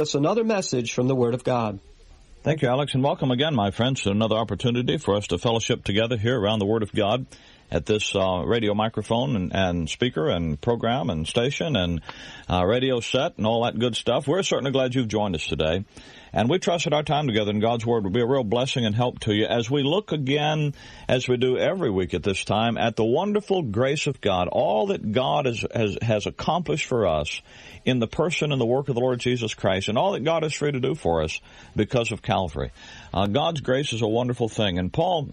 That's another message from the Word of God. Thank you, Alex, and welcome again, my friends, to another opportunity for us to fellowship together here around the Word of God at this uh, radio microphone and, and, speaker and program and station and uh, radio set and all that good stuff. We're certainly glad you've joined us today. And we trust that our time together in God's Word will be a real blessing and help to you as we look again, as we do every week at this time, at the wonderful grace of God, all that God has, has, has accomplished for us in the person and the work of the Lord Jesus Christ, and all that God is free to do for us because of Calvary. Uh, God's grace is a wonderful thing. And Paul,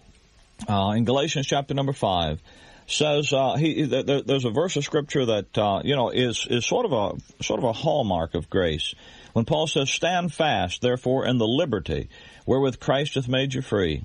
uh, in Galatians chapter number 5, says uh, he there, there's a verse of scripture that uh, you know is is sort of a sort of a hallmark of grace when Paul says, Stand fast, therefore, in the liberty wherewith Christ hath made you free,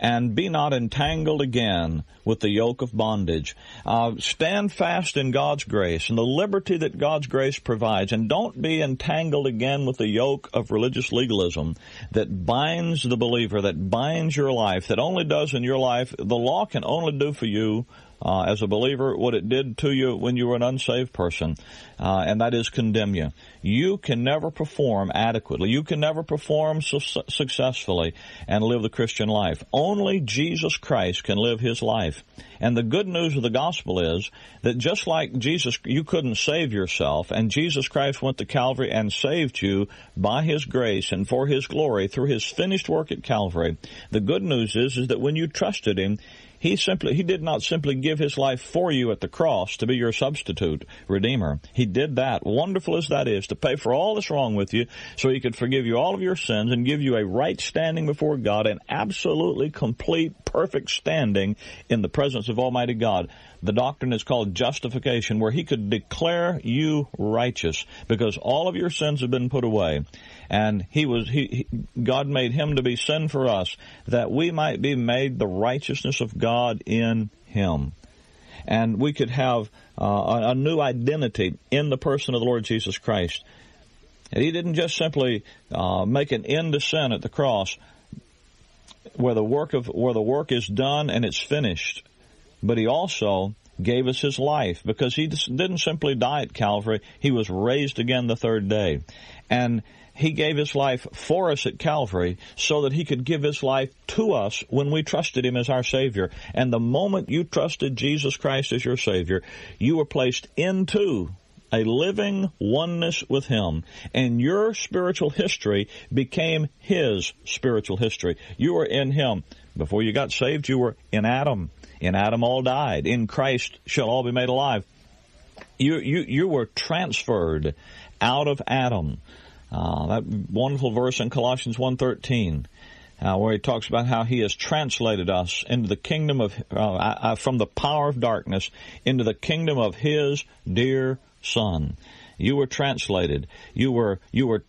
and be not entangled again with the yoke of bondage. Uh, stand fast in God's grace and the liberty that God's grace provides, and don't be entangled again with the yoke of religious legalism that binds the believer, that binds your life, that only does in your life, the law can only do for you uh, as a believer what it did to you when you were an unsaved person, uh, and that is condemn you. You can never perform adequately. You can never perform su- successfully and live the Christian life. Only Jesus Christ can live his life. And the good news of the gospel is that just like Jesus, you couldn't save yourself, and Jesus Christ went to Calvary and saved you by His grace and for His glory through His finished work at Calvary. The good news is, is that when you trusted Him, he simply, he did not simply give his life for you at the cross to be your substitute redeemer. He did that, wonderful as that is, to pay for all that's wrong with you so he could forgive you all of your sins and give you a right standing before God an absolutely complete, perfect standing in the presence of Almighty God. The doctrine is called justification, where he could declare you righteous because all of your sins have been put away. And he was, he, he, God made him to be sin for us that we might be made the righteousness of God in him. And we could have uh, a, new identity in the person of the Lord Jesus Christ. And he didn't just simply uh, make an end to sin at the cross, where the work of where the work is done and it's finished but he also gave us his life because he didn't simply die at Calvary. He was raised again the third day. And he gave his life for us at Calvary so that he could give his life to us when we trusted him as our Savior. And the moment you trusted Jesus Christ as your Savior, you were placed into a living oneness with Him, and your spiritual history became His spiritual history. You were in Him. Before you got saved, you were in Adam. In Adam all died. In Christ shall all be made alive. You, you, you were transferred out of Adam. Uh, that wonderful verse in Colossians 1.13, uh, where he talks about how he has translated us into the kingdom of, uh, uh, from the power of darkness into the kingdom of his dear son. You were translated. You were, you were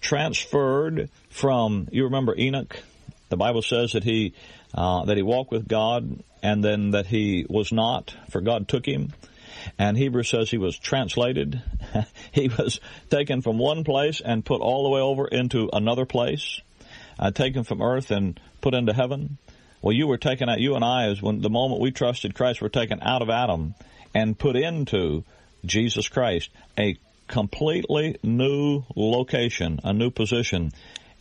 transferred from, you remember Enoch? The Bible says that he, uh, that he walked with God and then that he was not, for God took him. And Hebrews says he was translated. he was taken from one place and put all the way over into another place, uh, taken from earth and put into heaven. Well, you were taken out, you and I, as when the moment we trusted Christ, were taken out of Adam and put into Jesus Christ, a completely new location, a new position.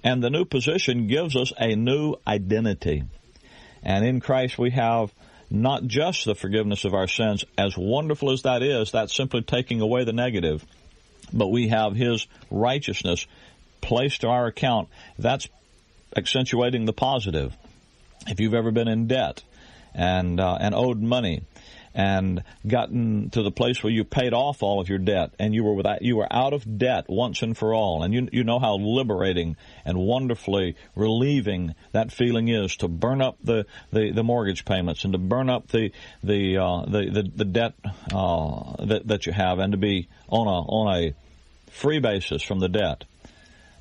And the new position gives us a new identity. And in Christ we have not just the forgiveness of our sins, as wonderful as that is, that's simply taking away the negative, but we have His righteousness placed to our account. That's accentuating the positive. If you've ever been in debt and uh, and owed money, and gotten to the place where you paid off all of your debt and you were without, you were out of debt once and for all. And you, you know how liberating and wonderfully relieving that feeling is to burn up the, the, the mortgage payments and to burn up the, the, uh, the, the, the, debt, uh, that, that you have and to be on a, on a free basis from the debt.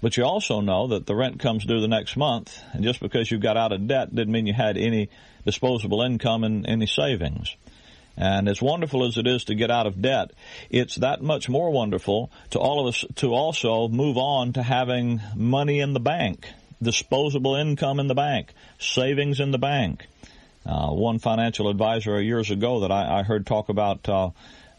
But you also know that the rent comes due the next month, and just because you got out of debt didn't mean you had any disposable income and any savings. And as wonderful as it is to get out of debt, it's that much more wonderful to all of us to also move on to having money in the bank, disposable income in the bank, savings in the bank. Uh, one financial advisor years ago that I, I heard talk about uh,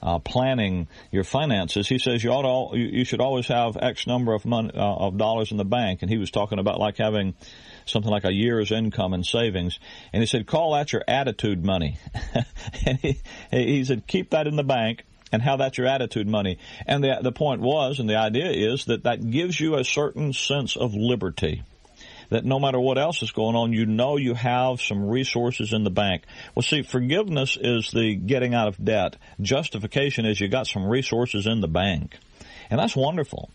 uh, planning your finances, he says you ought to, you, you should always have X number of money, uh, of dollars in the bank, and he was talking about like having something like a year's income in savings. And he said, call that your attitude money. and he, he said, keep that in the bank and how that's your attitude money. And the, the point was, and the idea is that that gives you a certain sense of liberty. That no matter what else is going on, you know you have some resources in the bank. Well, see, forgiveness is the getting out of debt. Justification is you got some resources in the bank. And that's wonderful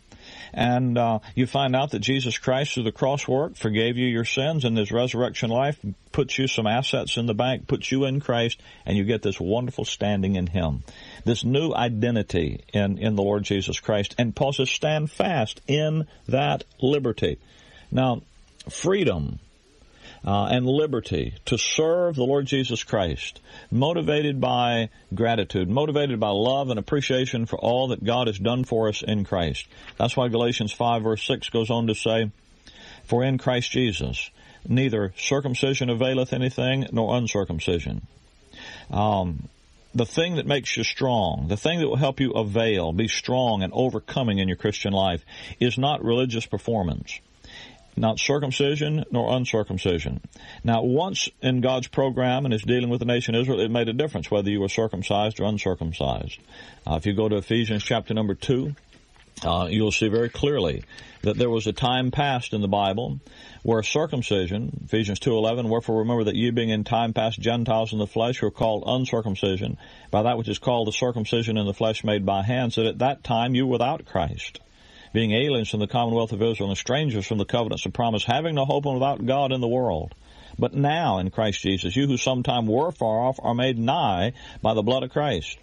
and uh, you find out that Jesus Christ through the cross work forgave you your sins and his resurrection life puts you some assets in the bank, puts you in Christ, and you get this wonderful standing in him. This new identity in, in the Lord Jesus Christ. And Paul says, stand fast in that liberty. Now, freedom uh, and liberty to serve the Lord Jesus Christ, motivated by gratitude, motivated by love and appreciation for all that God has done for us in Christ. That's why Galatians 5 verse 6 goes on to say, For in Christ Jesus, neither circumcision availeth anything nor uncircumcision. Um, the thing that makes you strong, the thing that will help you avail, be strong and overcoming in your Christian life is not religious performance not circumcision nor uncircumcision. Now, once in God's program and His dealing with the nation Israel, it made a difference whether you were circumcised or uncircumcised. Uh, if you go to Ephesians chapter number 2, uh, you'll see very clearly that there was a time past in the Bible where circumcision, Ephesians 2.11, wherefore remember that ye being in time past Gentiles in the flesh were called uncircumcision by that which is called the circumcision in the flesh made by hands, that at that time you without Christ being aliens from the commonwealth of Israel and strangers from the covenants of promise, having no hope and without God in the world. But now in Christ Jesus, you who sometime were far off are made nigh by the blood of Christ.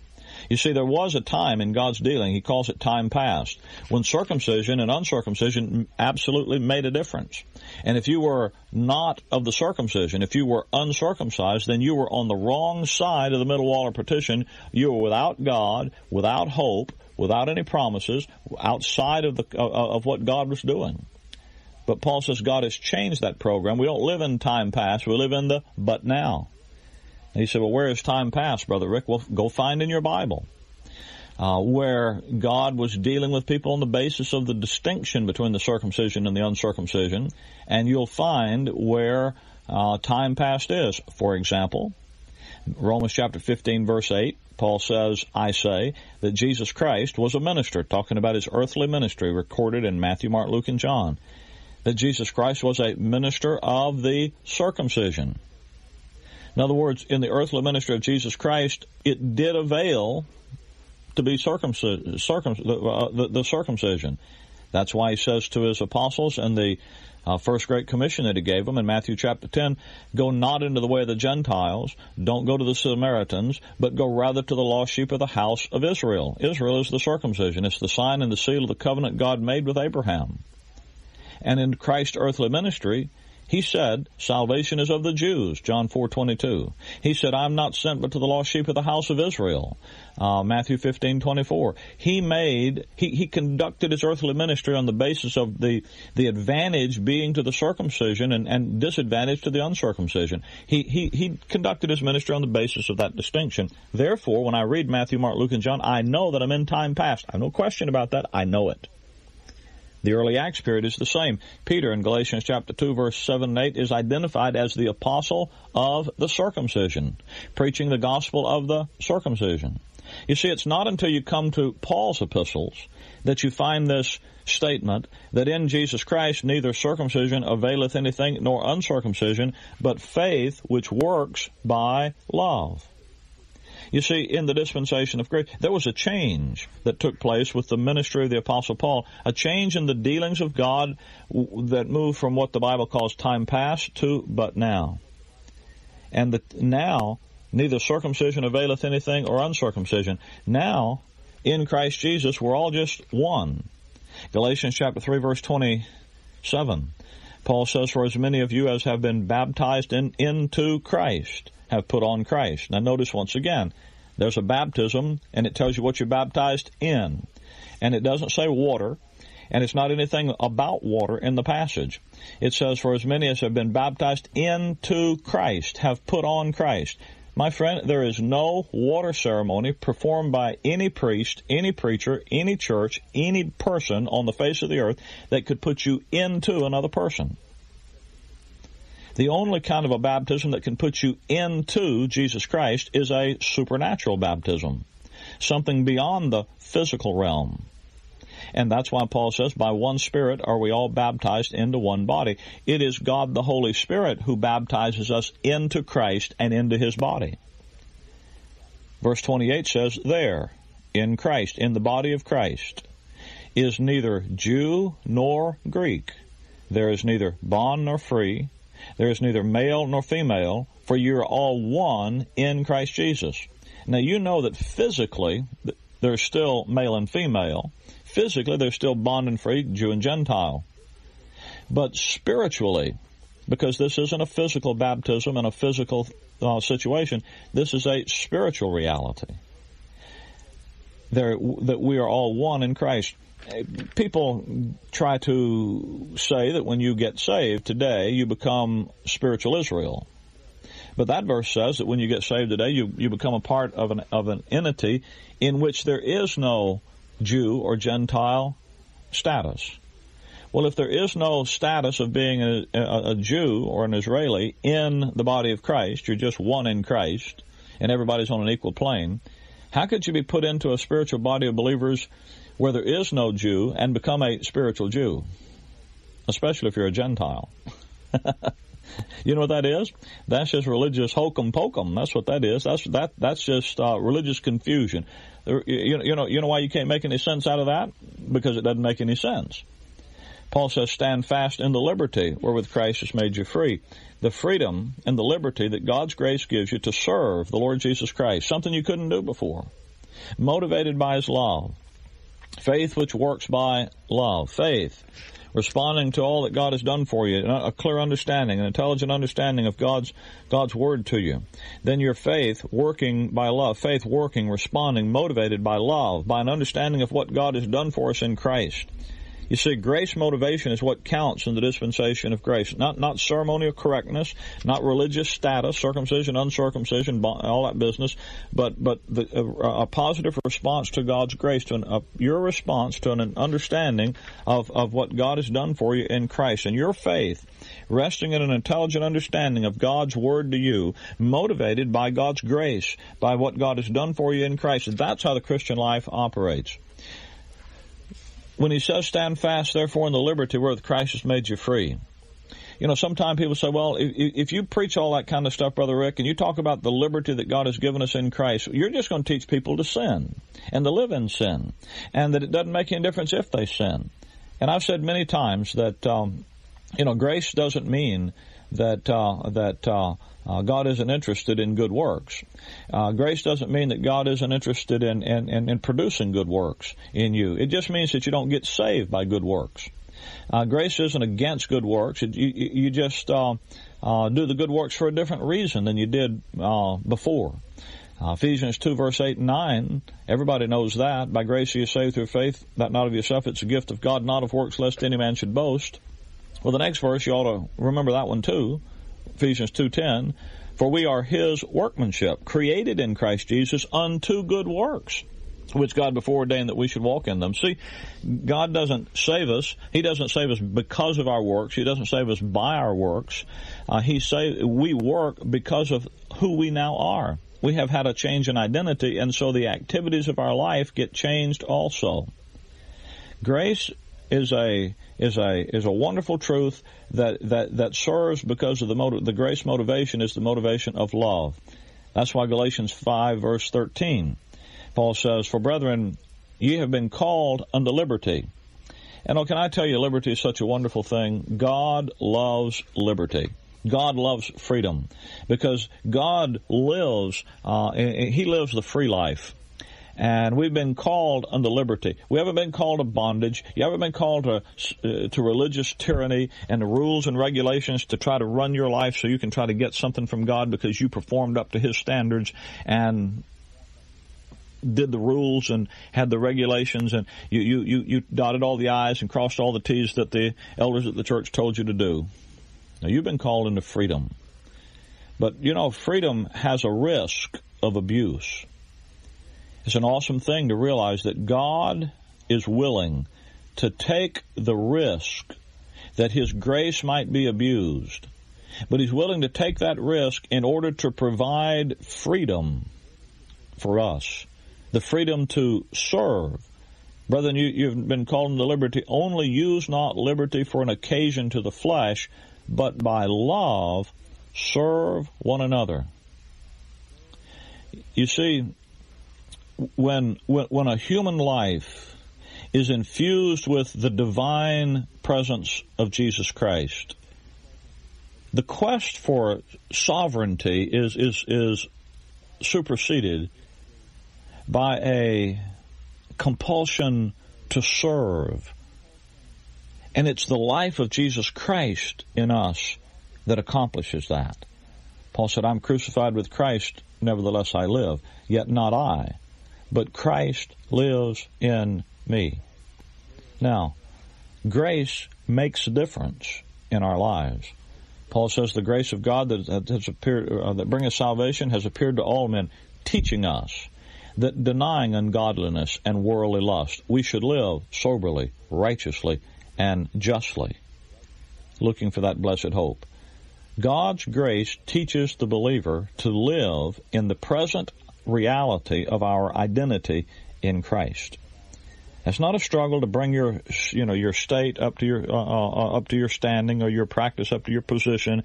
You see, there was a time in God's dealing, he calls it time past, when circumcision and uncircumcision absolutely made a difference. And if you were not of the circumcision, if you were uncircumcised, then you were on the wrong side of the middle wall of partition. You were without God, without hope, without any promises, outside of the of what God was doing. But Paul says God has changed that program. We don't live in time past. We live in the but now. And he said, well, where is time past, Brother Rick? Well, go find in your Bible. Uh, where God was dealing with people on the basis of the distinction between the circumcision and the uncircumcision, and you'll find where uh, time past is. For example, Romans chapter 15 verse 8, Paul says, I say that Jesus Christ was a minister, talking about his earthly ministry recorded in Matthew, Mark, Luke, and John. That Jesus Christ was a minister of the circumcision. In other words, in the earthly ministry of Jesus Christ, it did avail to be circumcis- circum- uh, the, the circumcision. That's why he says to his apostles and the uh, first great commission that he gave them in Matthew chapter 10, go not into the way of the Gentiles, don't go to the Samaritans, but go rather to the lost sheep of the house of Israel. Israel is the circumcision. It's the sign and the seal of the covenant God made with Abraham. And in Christ's earthly ministry, he said, salvation is of the Jews, John 4:22. He said, I'm not sent but to the lost sheep of the house of Israel, uh, Matthew 15:24. He made, he, he conducted his earthly ministry on the basis of the, the advantage being to the circumcision and, and disadvantage to the uncircumcision. He, he, he conducted his ministry on the basis of that distinction. Therefore, when I read Matthew, Mark, Luke, and John, I know that I'm in time past. I have no question about that. I know it. The early Acts period is the same. Peter in Galatians chapter 2 verse 7 and 8 is identified as the apostle of the circumcision, preaching the gospel of the circumcision. You see, it's not until you come to Paul's epistles that you find this statement that in Jesus Christ neither circumcision availeth anything nor uncircumcision, but faith which works by love. You see, in the dispensation of grace, there was a change that took place with the ministry of the Apostle Paul, a change in the dealings of God that moved from what the Bible calls time past to but now. And the, now, neither circumcision availeth anything or uncircumcision. Now, in Christ Jesus, we're all just one. Galatians chapter 3 verse 27. Paul says, For as many of you as have been baptized in, into Christ have put on Christ. Now notice once again, there's a baptism and it tells you what you're baptized in. And it doesn't say water, and it's not anything about water in the passage. It says, For as many as have been baptized into Christ have put on Christ. My friend, there is no water ceremony performed by any priest, any preacher, any church, any person on the face of the earth that could put you into another person. The only kind of a baptism that can put you into Jesus Christ is a supernatural baptism, something beyond the physical realm. And that's why Paul says, by one Spirit are we all baptized into one body. It is God the Holy Spirit who baptizes us into Christ and into His body. Verse 28 says, there, in Christ, in the body of Christ, is neither Jew nor Greek. There is neither bond nor free. There is neither male nor female, for you are all one in Christ Jesus. Now you know that physically there's still male and female, physically, they're still bond and free, Jew and Gentile. But spiritually, because this isn't a physical baptism and a physical uh, situation, this is a spiritual reality. There, that we are all one in Christ. People try to say that when you get saved today, you become spiritual Israel. But that verse says that when you get saved today, you, you become a part of an, of an entity in which there is no Jew or Gentile status. Well, if there is no status of being a, a, a, Jew or an Israeli in the body of Christ, you're just one in Christ, and everybody's on an equal plane, how could you be put into a spiritual body of believers where there is no Jew and become a spiritual Jew? Especially if you're a Gentile. you know what that is? That's just religious hokum pokum. That's what that is. That's that. That's just uh, religious confusion. You, you know, you know why you can't make any sense out of that? Because it doesn't make any sense. Paul says, stand fast in the liberty wherewith Christ has made you free. The freedom and the liberty that God's grace gives you to serve the Lord Jesus Christ, something you couldn't do before. Motivated by His love. Faith which works by love. Faith responding to all that God has done for you, a clear understanding, an intelligent understanding of God's God's word to you. Then your faith working by love, faith working, responding, motivated by love, by an understanding of what God has done for us in Christ. You see, grace motivation is what counts in the dispensation of grace. Not, not ceremonial correctness, not religious status, circumcision, uncircumcision, all that business, but, but the, a, a positive response to God's grace, to an, a, your response to an understanding of, of what God has done for you in Christ. And your faith, resting in an intelligent understanding of God's word to you, motivated by God's grace, by what God has done for you in Christ. That's how the Christian life operates when he says, stand fast, therefore, in the liberty wherewith Christ has made you free. You know, sometimes people say, well, if, if, you preach all that kind of stuff, Brother Rick, and you talk about the liberty that God has given us in Christ, you're just going to teach people to sin and to live in sin, and that it doesn't make any difference if they sin. And I've said many times that, um, you know, grace doesn't mean that, uh, that, uh, uh, God isn't interested in good works. Uh, grace doesn't mean that God isn't interested in, in, in, in, producing good works in you. It just means that you don't get saved by good works. Uh, grace isn't against good works. It, you, you, just uh, uh, do the good works for a different reason than you did uh, before. Ephesians 2 verse 8 and 9, everybody knows that. By grace you are saved through faith, that not of yourself, it's a gift of God, not of works, lest any man should boast. Well, the next verse, you ought to remember that one too. Ephesians 2:10, for we are his workmanship, created in Christ Jesus unto good works, which God before ordained that we should walk in them. See, God doesn't save us. He doesn't save us because of our works. He doesn't save us by our works. Uh, he say we work because of who we now are. We have had a change in identity, and so the activities of our life get changed also. Grace is a is a is a wonderful truth that that that serves because of the motive, the grace motivation is the motivation of love. That's why Galatians five verse thirteen, Paul says, "For brethren, ye have been called unto liberty." And oh, can I tell you, liberty is such a wonderful thing. God loves liberty. God loves freedom because God lives. Uh, he lives the free life. And we've been called unto liberty. We haven't been called to bondage. You haven't been called to uh, to religious tyranny and the rules and regulations to try to run your life so you can try to get something from God because you performed up to His standards and did the rules and had the regulations and you, you, you, you dotted all the I's and crossed all the T's that the elders at the church told you to do. Now you've been called into freedom. But you know, freedom has a risk of abuse. It's an awesome thing to realize that God is willing to take the risk that His grace might be abused. But He's willing to take that risk in order to provide freedom for us. The freedom to serve. Brethren, you, you've been called into liberty. Only use not liberty for an occasion to the flesh, but by love serve one another. You see, when, when, when a human life is infused with the divine presence of Jesus Christ, the quest for sovereignty is, is, is superseded by a compulsion to serve. And it's the life of Jesus Christ in us that accomplishes that. Paul said, I'm crucified with Christ, nevertheless I live, yet not I, but Christ lives in me. Now, grace makes a difference in our lives. Paul says the grace of God that has appeared, uh, that bringeth salvation has appeared to all men, teaching us that denying ungodliness and worldly lust, we should live soberly, righteously, and justly, looking for that blessed hope. God's grace teaches the believer to live in the present reality of our identity in Christ. It's not a struggle to bring your, you know, your state up to your, uh, uh, up to your standing or your practice up to your position.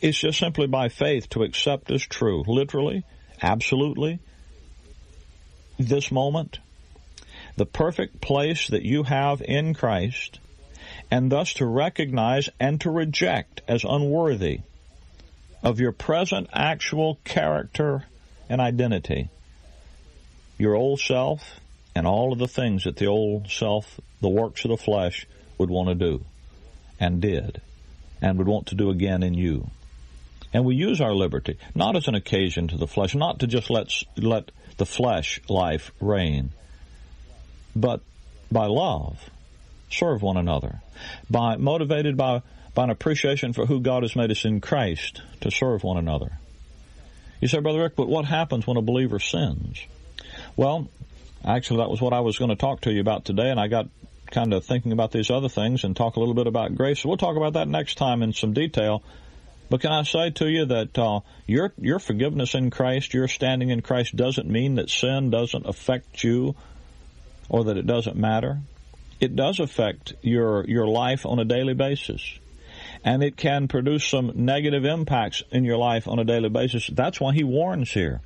It's just simply by faith to accept as true, literally, absolutely, this moment, the perfect place that you have in Christ, and thus to recognize and to reject as unworthy of your present actual character and identity, your old self, and all of the things that the old self, the works of the flesh, would want to do, and did, and would want to do again in you. And we use our liberty not as an occasion to the flesh, not to just let let the flesh life reign, but by love, serve one another, by motivated by by an appreciation for who God has made us in Christ to serve one another. You say, Brother Rick, but what happens when a believer sins? Well, actually, that was what I was going to talk to you about today, and I got kind of thinking about these other things and talk a little bit about grace. So we'll talk about that next time in some detail. But can I say to you that uh, your your forgiveness in Christ, your standing in Christ, doesn't mean that sin doesn't affect you, or that it doesn't matter. It does affect your your life on a daily basis and it can produce some negative impacts in your life on a daily basis. That's why he warns here.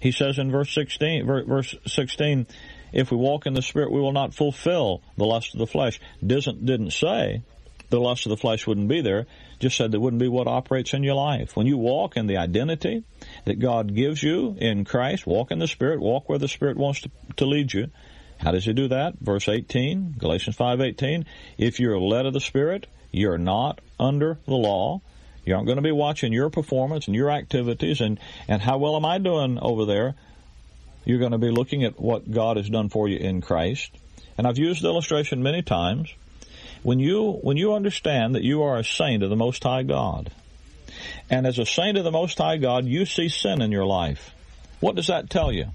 He says in verse 16, verse 16, if we walk in the Spirit, we will not fulfill the lust of the flesh. Doesn't, didn't say the lust of the flesh wouldn't be there, just said that wouldn't be what operates in your life. When you walk in the identity that God gives you in Christ, walk in the Spirit, walk where the Spirit wants to, to lead you. How does he do that? Verse 18, Galatians 5:18, if you're led of the Spirit, you're not under the law. You aren't going to be watching your performance and your activities and, and how well am I doing over there. You're going to be looking at what God has done for you in Christ. And I've used the illustration many times. When you, when you understand that you are a saint of the Most High God, and as a saint of the Most High God, you see sin in your life, what does that tell you?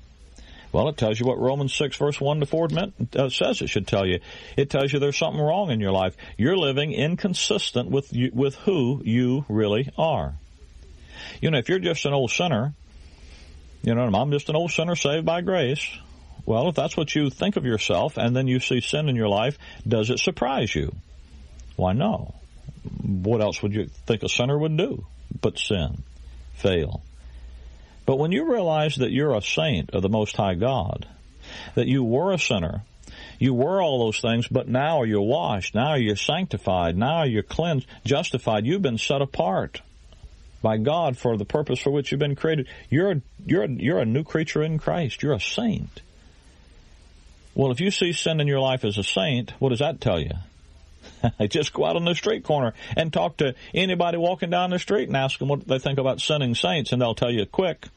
Well, it tells you what Romans 6 verse 1 to 4 meant, uh, says it should tell you. It tells you there's something wrong in your life. You're living inconsistent with you, with who you really are. You know, if you're just an old sinner, you know, I'm just an old sinner saved by grace. Well, if that's what you think of yourself and then you see sin in your life, does it surprise you? Why, no. What else would you think a sinner would do but sin, fail? But when you realize that you're a saint of the Most High God, that you were a sinner, you were all those things, but now you're washed, now you're sanctified, now you're cleansed, justified, you've been set apart. by God for the purpose for which you've been created. You're a, you're you're a new creature in Christ. You're a saint. Well, if you see sin in your life as a saint, what does that tell you? Just go out on the street corner and talk to anybody walking down the street and ask them what they think about sinning saints, and they'll tell you quick.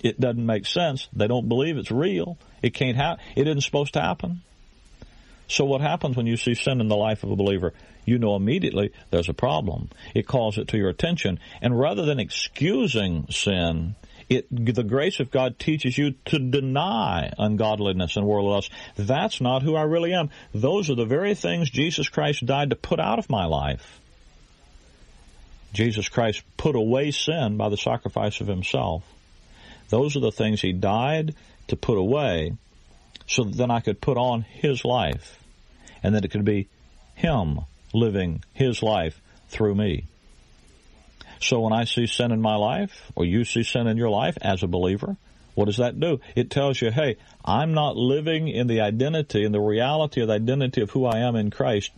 It doesn't make sense. They don't believe it's real. It can't happen. It isn't supposed to happen. So what happens when you see sin in the life of a believer? You know immediately there's a problem. It calls it to your attention. And rather than excusing sin, it, the grace of God teaches you to deny ungodliness and worldly lust. That's not who I really am. Those are the very things Jesus Christ died to put out of my life. Jesus Christ put away sin by the sacrifice of himself. Those are the things he died to put away so that then I could put on his life and that it could be him living his life through me. So when I see sin in my life, or you see sin in your life as a believer, what does that do? It tells you, hey, I'm not living in the identity and the reality of the identity of who I am in Christ.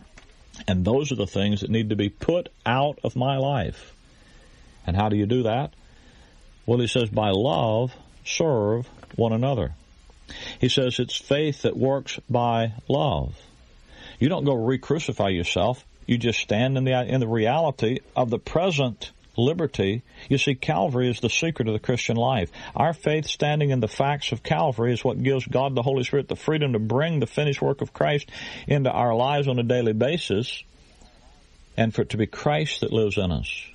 And those are the things that need to be put out of my life. And how do you do that? Well, he says, by love, serve one another. He says it's faith that works by love. You don't go re-crucify yourself. You just stand in the in the reality of the present liberty. You see, Calvary is the secret of the Christian life. Our faith standing in the facts of Calvary is what gives God the Holy Spirit the freedom to bring the finished work of Christ into our lives on a daily basis and for it to be Christ that lives in us.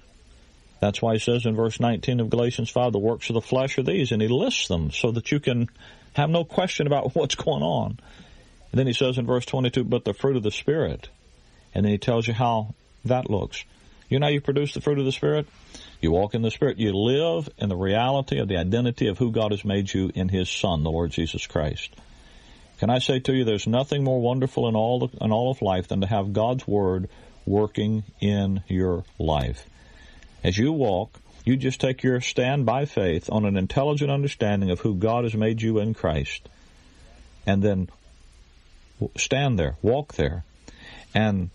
That's why he says in verse 19 of Galatians 5, the works of the flesh are these, and he lists them so that you can have no question about what's going on. And then he says in verse 22, but the fruit of the Spirit. And then he tells you how that looks. You know you produce the fruit of the Spirit? You walk in the Spirit. You live in the reality of the identity of who God has made you in His Son, the Lord Jesus Christ. Can I say to you, there's nothing more wonderful in all, the, in all of life than to have God's Word working in your life. As you walk, you just take your stand by faith on an intelligent understanding of who God has made you in Christ. And then stand there, walk there, and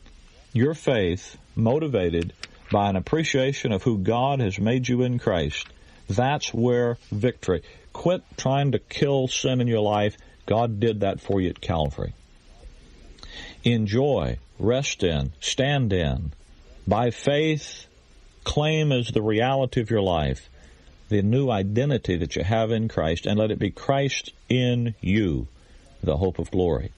your faith motivated by an appreciation of who God has made you in Christ, that's where victory. Quit trying to kill sin in your life. God did that for you at Calvary. Enjoy, rest in, stand in. By faith, claim as the reality of your life the new identity that you have in Christ and let it be Christ in you, the hope of glory.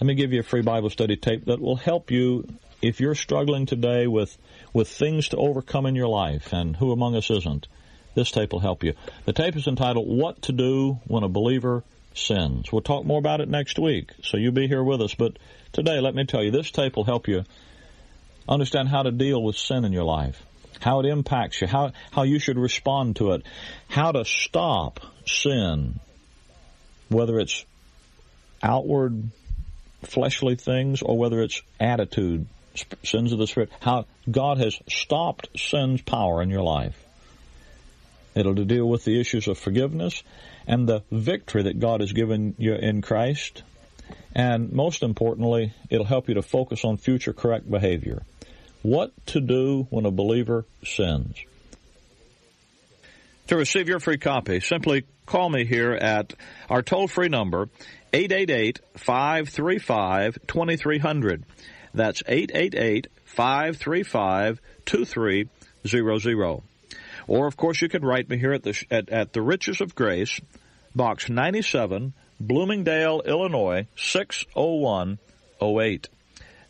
Let me give you a free Bible study tape that will help you if you're struggling today with, with things to overcome in your life, and who among us isn't, this tape will help you. The tape is entitled What to Do When a Believer Sins. We'll talk more about it next week, so you'll be here with us. But today, let me tell you, this tape will help you understand how to deal with sin in your life, how it impacts you, how, how you should respond to it, how to stop sin, whether it's outward fleshly things or whether it's attitude sins of the Spirit, how God has stopped sin's power in your life. It'll deal with the issues of forgiveness and the victory that God has given you in Christ. And most importantly, it'll help you to focus on future correct behavior. What to do when a believer sins. To receive your free copy, simply call me here at our toll free number, 888 535 2300. That's 888-535-2300. Or, of course, you can write me here at the, at, at the Riches of Grace, Box 97, Bloomingdale, Illinois, 60108.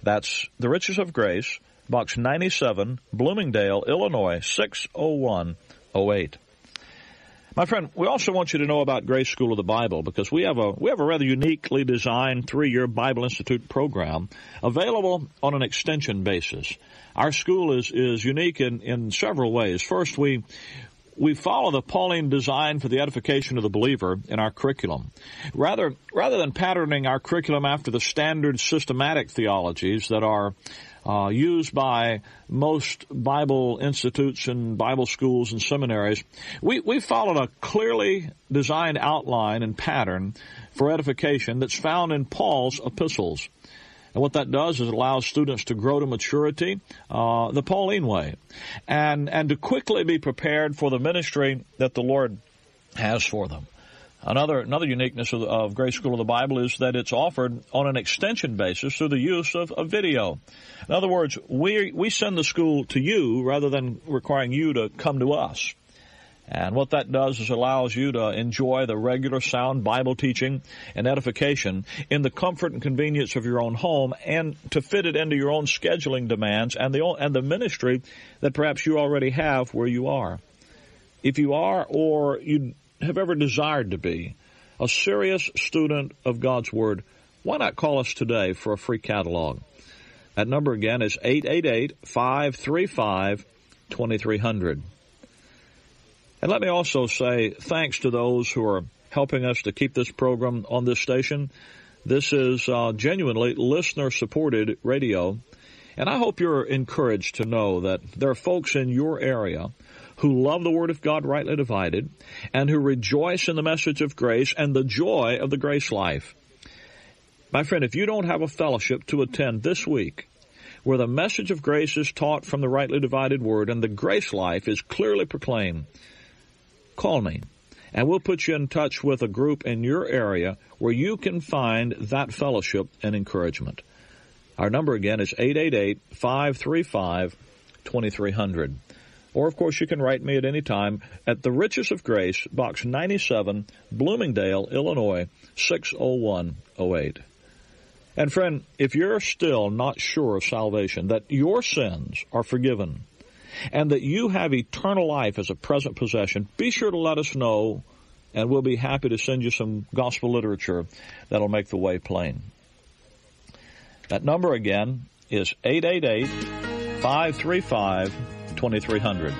That's the Riches of Grace, Box 97, Bloomingdale, Illinois, 60108. My friend, we also want you to know about Grace School of the Bible because we have a we have a rather uniquely designed three-year Bible Institute program available on an extension basis. Our school is is unique in in several ways. First, we we follow the Pauline design for the edification of the believer in our curriculum. Rather, rather than patterning our curriculum after the standard systematic theologies that are uh, used by most Bible institutes and Bible schools and seminaries. We, we followed a clearly designed outline and pattern for edification that's found in Paul's epistles. And what that does is allows students to grow to maturity uh, the Pauline way and, and to quickly be prepared for the ministry that the Lord has for them. Another another uniqueness of, of, Grace School of the Bible is that it's offered on an extension basis through the use of, of video. In other words, we we send the school to you rather than requiring you to come to us. And what that does is allows you to enjoy the regular sound Bible teaching and edification in the comfort and convenience of your own home and to fit it into your own scheduling demands and the, and the ministry that perhaps you already have where you are. If you are or you have ever desired to be a serious student of God's Word, why not call us today for a free catalog? That number again is 888-535-2300. And let me also say thanks to those who are helping us to keep this program on this station. This is uh, genuinely listener supported radio. And I hope you're encouraged to know that there are folks in your area who love the Word of God rightly divided and who rejoice in the message of grace and the joy of the grace life. My friend, if you don't have a fellowship to attend this week where the message of grace is taught from the rightly divided Word and the grace life is clearly proclaimed, call me and we'll put you in touch with a group in your area where you can find that fellowship and encouragement. Our number again is 888-535-2300. Or, of course, you can write me at any time at The Riches of Grace, Box 97, Bloomingdale, Illinois, 60108. And friend, if you're still not sure of salvation, that your sins are forgiven, and that you have eternal life as a present possession, be sure to let us know, and we'll be happy to send you some gospel literature that'll make the way plain. That number again is 888 535 2300.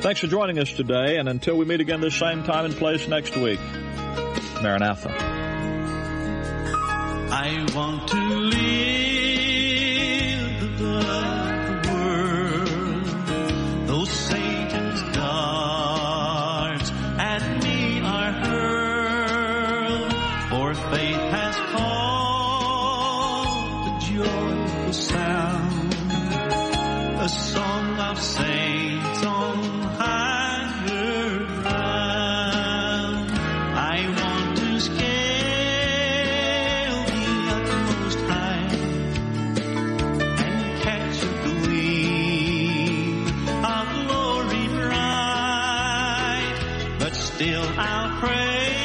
Thanks for joining us today, and until we meet again this same time and place next week, Maranatha. I want to live still I'll pray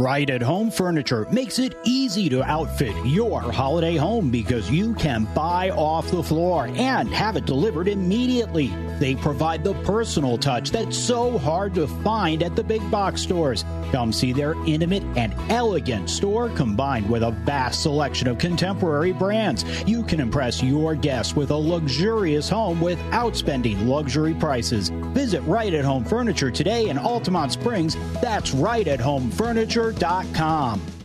Right at Home Furniture makes it easy to outfit your holiday home because you can buy off the floor and have it delivered immediately. They provide the personal touch that's so hard to find at the big box stores. Come see their intimate and elegant store combined with a vast selection of contemporary brands. You can impress your guests with a luxurious home without spending luxury prices. Visit Right at Home Furniture today in Altamonte Springs. That's right at homefurniture.com.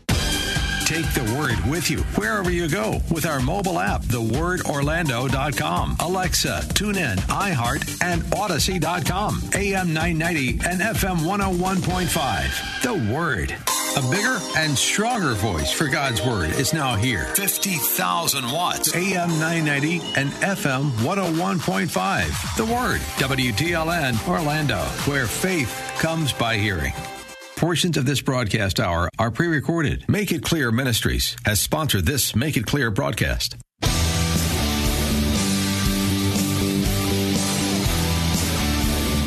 Take the word with you wherever you go with our mobile app, thewordorlando.com, Alexa, TuneIn, iHeart, and Odyssey.com, AM 990 and FM 101.5. The Word. A bigger and stronger voice for God's Word is now here. 50,000 watts, AM 990 and FM 101.5. The Word, WTLN Orlando, where faith comes by hearing. Portions of this broadcast hour are pre recorded. Make It Clear Ministries has sponsored this Make It Clear broadcast.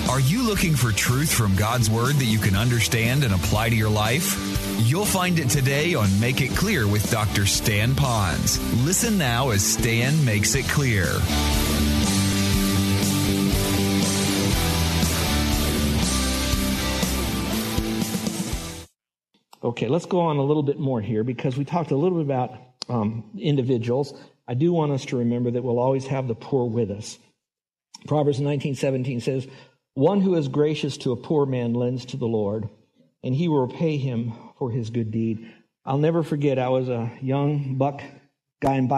Are you looking for truth from God's Word that you can understand and apply to your life? You'll find it today on Make It Clear with Dr. Stan Pons. Listen now as Stan makes it clear. Okay, let's go on a little bit more here because we talked a little bit about um, individuals. I do want us to remember that we'll always have the poor with us. Proverbs 19:17 says, "One who is gracious to a poor man lends to the Lord, and he will repay him for his good deed." I'll never forget. I was a young buck guy in Three